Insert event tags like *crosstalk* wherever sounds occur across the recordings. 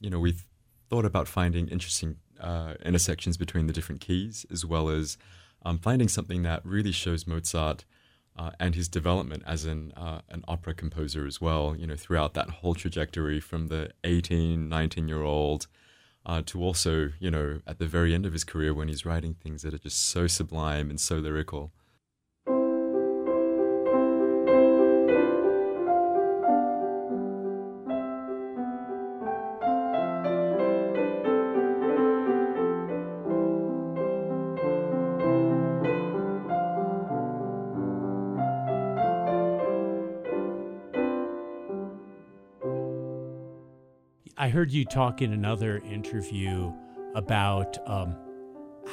you know, we've thought about finding interesting uh, intersections between the different keys, as well as um, finding something that really shows Mozart uh, and his development as an uh, an opera composer as well. You know, throughout that whole trajectory from the 18, 19 year old uh, to also, you know, at the very end of his career when he's writing things that are just so sublime and so lyrical. I heard you talk in another interview about um,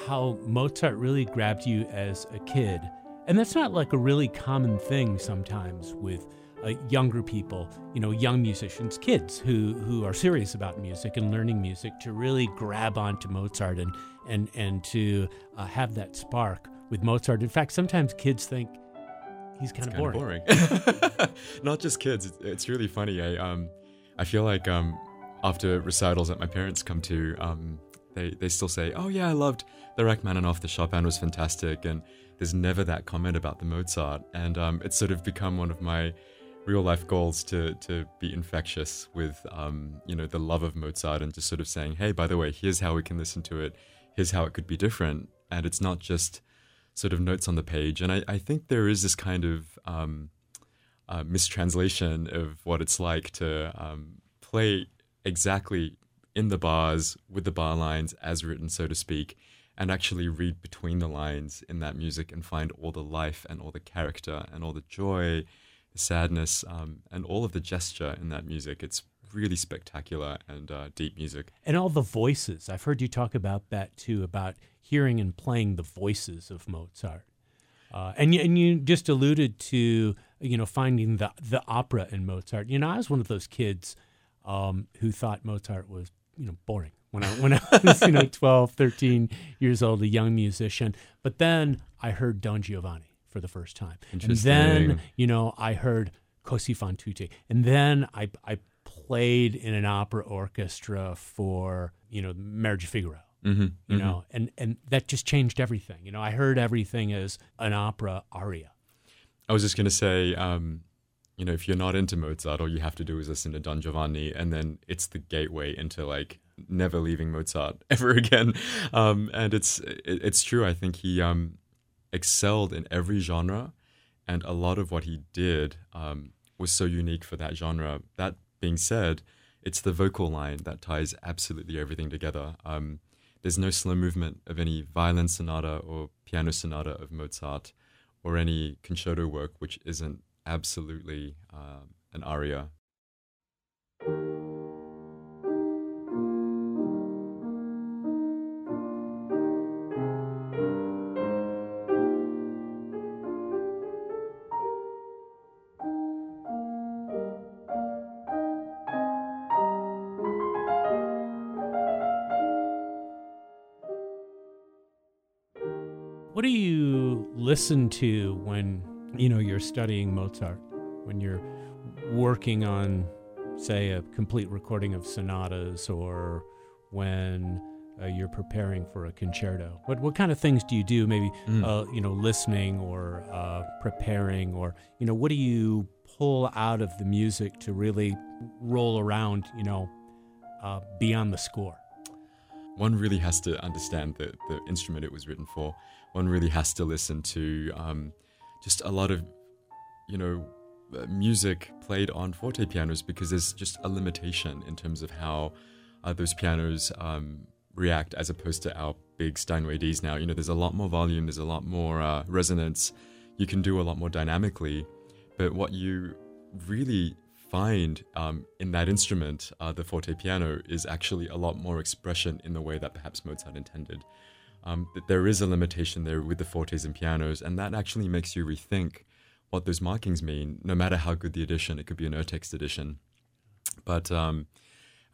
how Mozart really grabbed you as a kid. And that's not like a really common thing sometimes with uh, younger people, you know, young musicians, kids who, who are serious about music and learning music to really grab onto Mozart and, and, and to uh, have that spark with Mozart. In fact, sometimes kids think he's kind of boring. boring. *laughs* not just kids. It's, it's really funny. I, um, I feel like um, after recitals that my parents come to, um, they, they still say, oh yeah, I loved the Rachmaninoff, the Chopin was fantastic. And there's never that comment about the Mozart. And um, it's sort of become one of my real life goals to, to be infectious with, um, you know, the love of Mozart and just sort of saying, hey, by the way, here's how we can listen to it. Here's how it could be different. And it's not just sort of notes on the page. And I, I think there is this kind of um, uh, mistranslation of what it's like to um, play exactly in the bars with the bar lines as written, so to speak, and actually read between the lines in that music and find all the life and all the character and all the joy, the sadness, um, and all of the gesture in that music. It's really spectacular and uh, deep music. And all the voices. I've heard you talk about that too, about hearing and playing the voices of Mozart. Uh, and, and you just alluded to, you know, finding the, the opera in Mozart. You know, I was one of those kids – um, who thought Mozart was, you know, boring when I when I *laughs* was, you know, 12, 13 years old, a young musician. But then I heard Don Giovanni for the first time. And then, you know, I heard Così fan tutte. And then I I played in an opera orchestra for, you know, Marriage of Figaro. Mm-hmm, you mm-hmm. know, and and that just changed everything. You know, I heard everything as an opera aria. I was just going to say, um, you know, if you're not into Mozart, all you have to do is listen to Don Giovanni, and then it's the gateway into like never leaving Mozart *laughs* ever again. Um, and it's it, it's true. I think he um, excelled in every genre, and a lot of what he did um, was so unique for that genre. That being said, it's the vocal line that ties absolutely everything together. Um, there's no slow movement of any violin sonata or piano sonata of Mozart, or any concerto work which isn't absolutely uh, an aria. What do you listen to when you know you're studying Mozart when you're working on say a complete recording of sonatas or when uh, you're preparing for a concerto what what kind of things do you do? Maybe mm. uh, you know listening or uh, preparing or you know what do you pull out of the music to really roll around you know uh, beyond the score? One really has to understand the, the instrument it was written for. One really has to listen to um, just a lot of, you know, uh, music played on forte pianos because there's just a limitation in terms of how uh, those pianos um, react as opposed to our big Steinway Ds now. You know, there's a lot more volume, there's a lot more uh, resonance. You can do a lot more dynamically, but what you really find um, in that instrument, uh, the forte piano, is actually a lot more expression in the way that perhaps Mozart intended um, there is a limitation there with the fortes and pianos, and that actually makes you rethink what those markings mean, no matter how good the edition. It could be an Urtext edition, but um,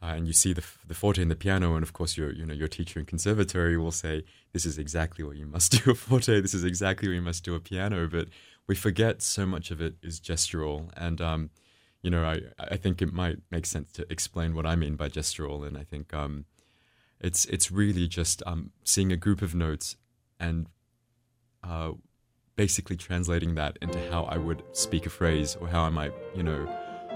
uh, and you see the the forte and the piano, and of course your you know your teacher in conservatory will say this is exactly what you must *laughs* do a forte, this is exactly what you must do a piano, but we forget so much of it is gestural, and um, you know, I, I think it might make sense to explain what I mean by gestural. And I think um, it's, it's really just um, seeing a group of notes and uh, basically translating that into how I would speak a phrase or how I might, you know,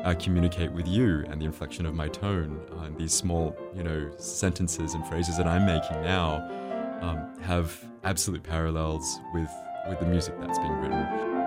uh, communicate with you and the inflection of my tone. Uh, and these small, you know, sentences and phrases that I'm making now um, have absolute parallels with with the music that's being written.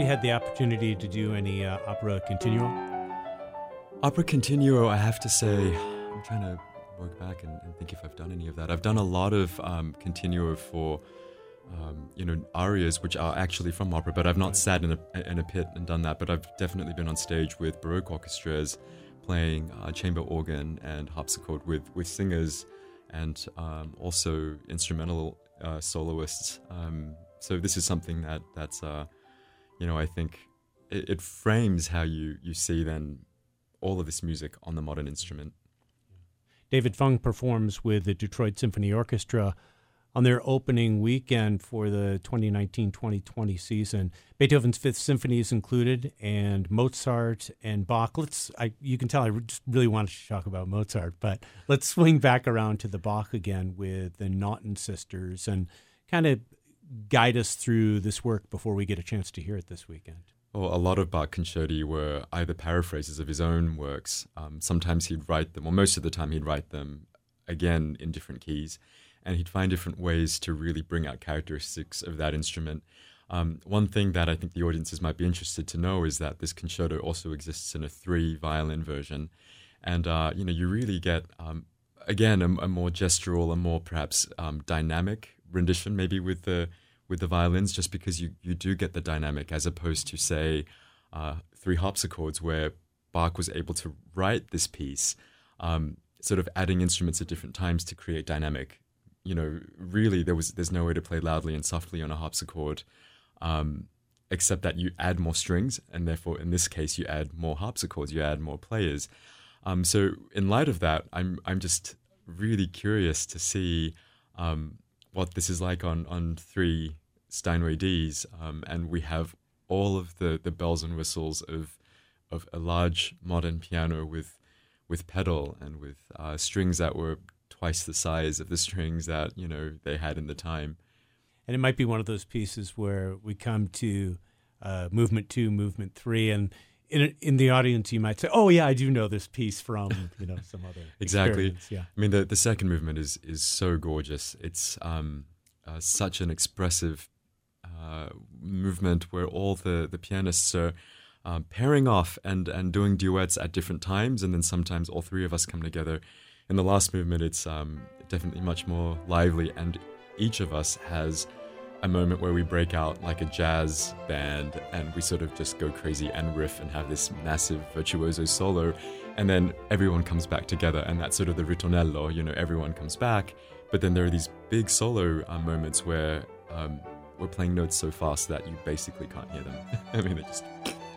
You had the opportunity to do any uh, opera continuo? Opera continuo, I have to say, I'm trying to work back and, and think if I've done any of that. I've done a lot of um, continuo for, um, you know, arias, which are actually from opera, but I've not sat in a, in a pit and done that. But I've definitely been on stage with Baroque orchestras playing uh, chamber organ and harpsichord with, with singers and um, also instrumental uh, soloists. Um, so this is something that that's uh, you know, I think it, it frames how you you see then all of this music on the modern instrument. David Fung performs with the Detroit Symphony Orchestra on their opening weekend for the 2019-2020 season. Beethoven's Fifth Symphony is included, and Mozart and Bach. Let's. I, you can tell I just really wanted to talk about Mozart, but let's swing back around to the Bach again with the Naughton sisters and kind of guide us through this work before we get a chance to hear it this weekend? Well, a lot of Bach concerti were either paraphrases of his own works. Um, sometimes he'd write them, or most of the time he'd write them again in different keys, and he'd find different ways to really bring out characteristics of that instrument. Um, one thing that I think the audiences might be interested to know is that this concerto also exists in a three violin version, and uh, you know you really get um, again a, a, more gestural, a more perhaps um, dynamic rendition, maybe with the with the violins, just because you you do get the dynamic, as opposed to say uh, three harpsichords, where Bach was able to write this piece, um, sort of adding instruments at different times to create dynamic. You know, really, there was there's no way to play loudly and softly on a harpsichord. Um, except that you add more strings, and therefore, in this case, you add more harpsichords, you add more players. Um, so, in light of that, I'm I'm just really curious to see um, what this is like on on three Steinway Ds, um, and we have all of the the bells and whistles of of a large modern piano with with pedal and with uh, strings that were twice the size of the strings that you know they had in the time. And it might be one of those pieces where we come to uh, movement two, movement three, and in in the audience, you might say, "Oh yeah, I do know this piece from you know some other." *laughs* exactly. Yeah. I mean, the the second movement is is so gorgeous. It's um, uh, such an expressive uh, movement where all the the pianists are. Um, pairing off and, and doing duets at different times, and then sometimes all three of us come together. In the last movement, it's um, definitely much more lively, and each of us has a moment where we break out like a jazz band and we sort of just go crazy and riff and have this massive virtuoso solo. And then everyone comes back together and that's sort of the ritornello you know everyone comes back. But then there are these big solo uh, moments where um, we're playing notes so fast that you basically can't hear them. *laughs* I mean it just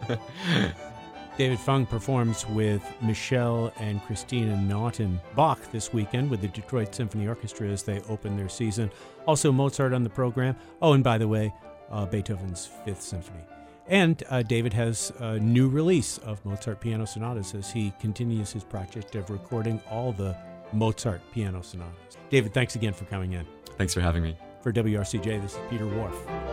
*laughs* David Fung performs with Michelle and Christina Naughton Bach this weekend with the Detroit Symphony Orchestra as they open their season. Also, Mozart on the program. Oh, and by the way, uh, Beethoven's Fifth Symphony. And uh, David has a new release of Mozart piano sonatas as he continues his project of recording all the Mozart piano sonatas. David, thanks again for coming in. thanks for having me For WRCJ, this is Peter Whorf.